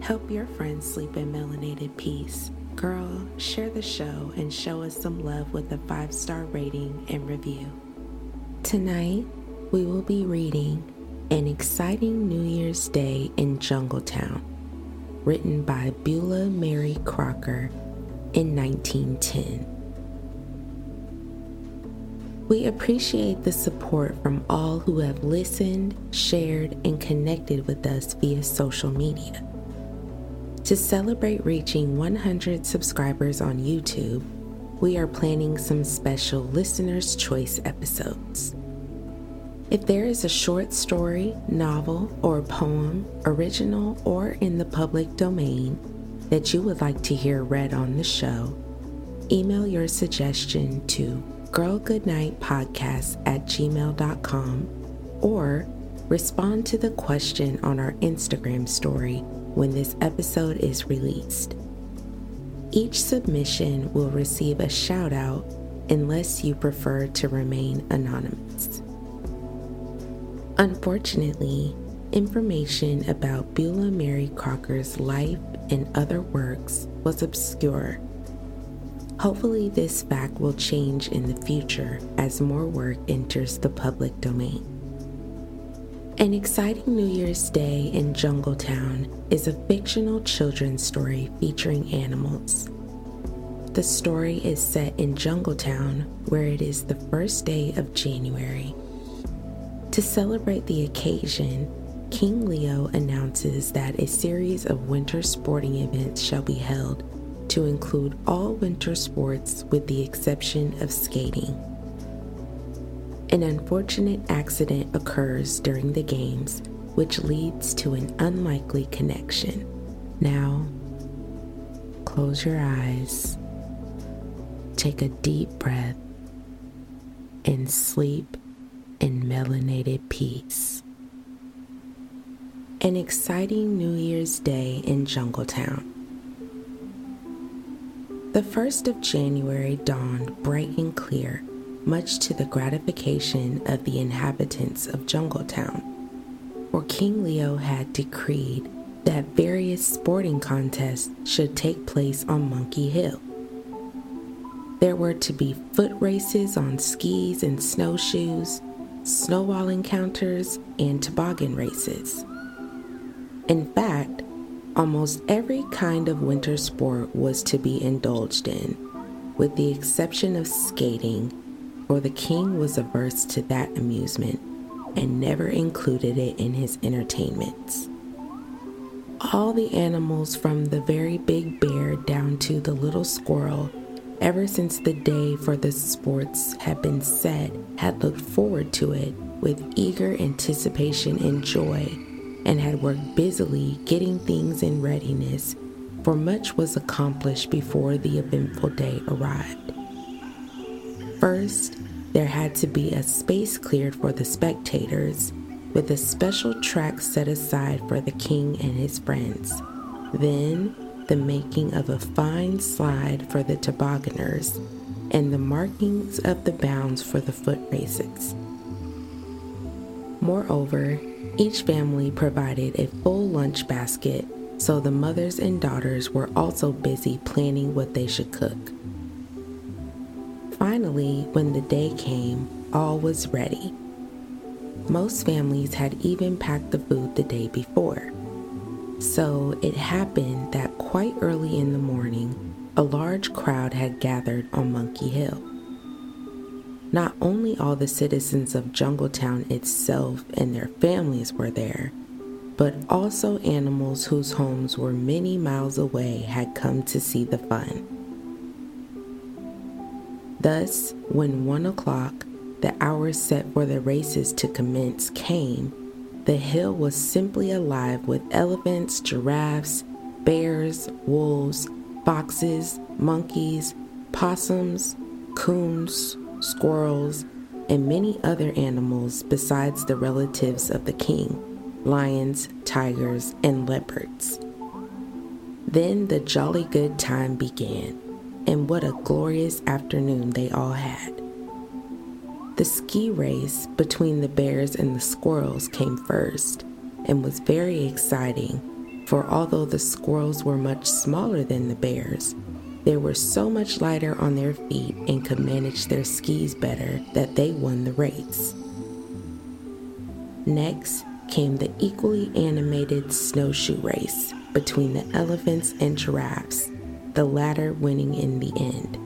Help your friends sleep in melanated peace. Girl, share the show and show us some love with a five star rating and review. Tonight, we will be reading An Exciting New Year's Day in Jungletown, written by Beulah Mary Crocker in 1910. We appreciate the support from all who have listened, shared, and connected with us via social media. To celebrate reaching 100 subscribers on YouTube, we are planning some special Listener's Choice episodes. If there is a short story, novel, or poem, original or in the public domain, that you would like to hear read on the show, email your suggestion to girlgoodnightpodcast at gmail.com or respond to the question on our Instagram story when this episode is released. Each submission will receive a shout out unless you prefer to remain anonymous. Unfortunately, information about Beulah Mary Crocker's life and other works was obscure. Hopefully, this fact will change in the future as more work enters the public domain. An Exciting New Year's Day in Jungletown is a fictional children's story featuring animals. The story is set in Jungletown, where it is the first day of January. To celebrate the occasion, King Leo announces that a series of winter sporting events shall be held to include all winter sports with the exception of skating. An unfortunate accident occurs during the games, which leads to an unlikely connection. Now, close your eyes, take a deep breath, and sleep in melanated peace. An exciting New Year's Day in Jungletown. The 1st of January dawned bright and clear much to the gratification of the inhabitants of Jungletown. For King Leo had decreed that various sporting contests should take place on Monkey Hill. There were to be foot races on skis and snowshoes, snowball encounters, and toboggan races. In fact, almost every kind of winter sport was to be indulged in, with the exception of skating for the king was averse to that amusement and never included it in his entertainments. All the animals, from the very big bear down to the little squirrel, ever since the day for the sports had been set, had looked forward to it with eager anticipation and joy, and had worked busily getting things in readiness, for much was accomplished before the eventful day arrived. First, there had to be a space cleared for the spectators, with a special track set aside for the king and his friends. Then, the making of a fine slide for the tobogganers, and the markings of the bounds for the foot races. Moreover, each family provided a full lunch basket, so the mothers and daughters were also busy planning what they should cook. Finally, when the day came, all was ready. Most families had even packed the food the day before. So it happened that quite early in the morning, a large crowd had gathered on Monkey Hill. Not only all the citizens of Jungletown itself and their families were there, but also animals whose homes were many miles away had come to see the fun. Thus, when one o'clock, the hour set for the races to commence, came, the hill was simply alive with elephants, giraffes, bears, wolves, foxes, monkeys, possums, coons, squirrels, and many other animals besides the relatives of the king lions, tigers, and leopards. Then the jolly good time began, and what a glorious afternoon they all had. The ski race between the bears and the squirrels came first and was very exciting for although the squirrels were much smaller than the bears, they were so much lighter on their feet and could manage their skis better that they won the race. Next came the equally animated snowshoe race between the elephants and giraffes, the latter winning in the end.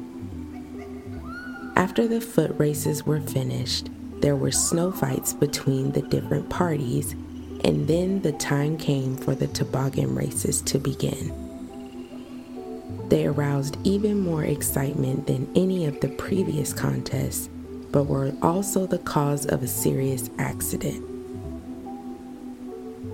After the foot races were finished, there were snow fights between the different parties and then the time came for the toboggan races to begin. They aroused even more excitement than any of the previous contests, but were also the cause of a serious accident.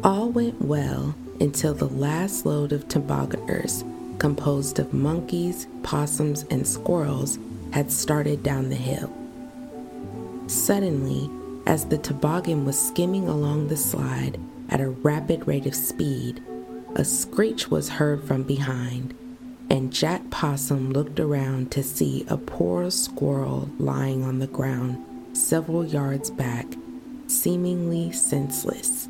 All went well until the last load of tobogganers, composed of monkeys, possums, and squirrels, had started down the hill. Suddenly, as the toboggan was skimming along the slide at a rapid rate of speed, a screech was heard from behind, and Jack Possum looked around to see a poor squirrel lying on the ground several yards back, seemingly senseless.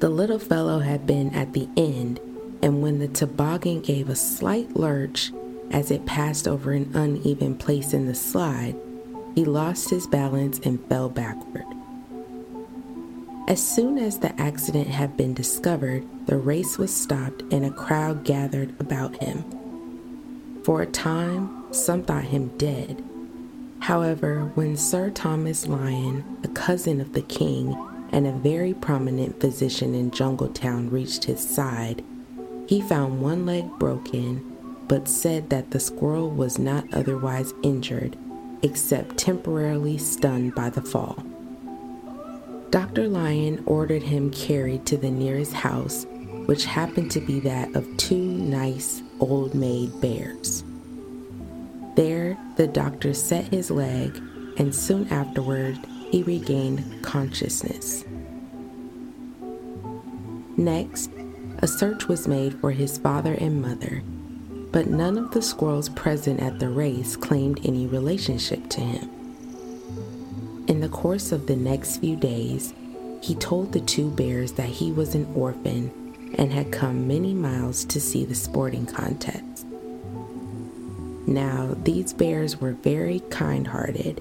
The little fellow had been at the end, and when the toboggan gave a slight lurch as it passed over an uneven place in the slide, he lost his balance and fell backward. As soon as the accident had been discovered, the race was stopped and a crowd gathered about him. For a time, some thought him dead. However, when Sir Thomas Lyon, a cousin of the king and a very prominent physician in Jungletown, reached his side, he found one leg broken, but said that the squirrel was not otherwise injured except temporarily stunned by the fall. Dr. Lyon ordered him carried to the nearest house, which happened to be that of two nice old maid bears. There, the doctor set his leg, and soon afterward, he regained consciousness. Next, a search was made for his father and mother, but none of the squirrels present at the race claimed any relationship to him. In the course of the next few days, he told the two bears that he was an orphan and had come many miles to see the sporting contest. Now, these bears were very kind hearted,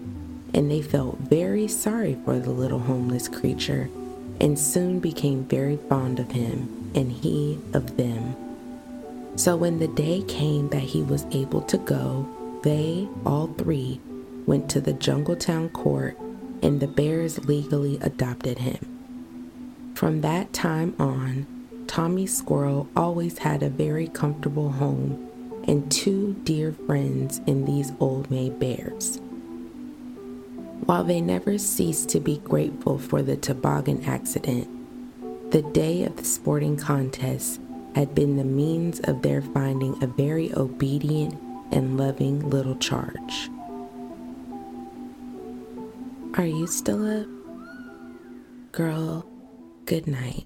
and they felt very sorry for the little homeless creature and soon became very fond of him and he of them. So when the day came that he was able to go, they, all three, went to the Jungletown court and the bears legally adopted him. From that time on, Tommy Squirrel always had a very comfortable home and two dear friends in these old maid bears. While they never ceased to be grateful for the toboggan accident, the day of the sporting contest had been the means of their finding a very obedient and loving little charge. Are you still up? Girl, good night.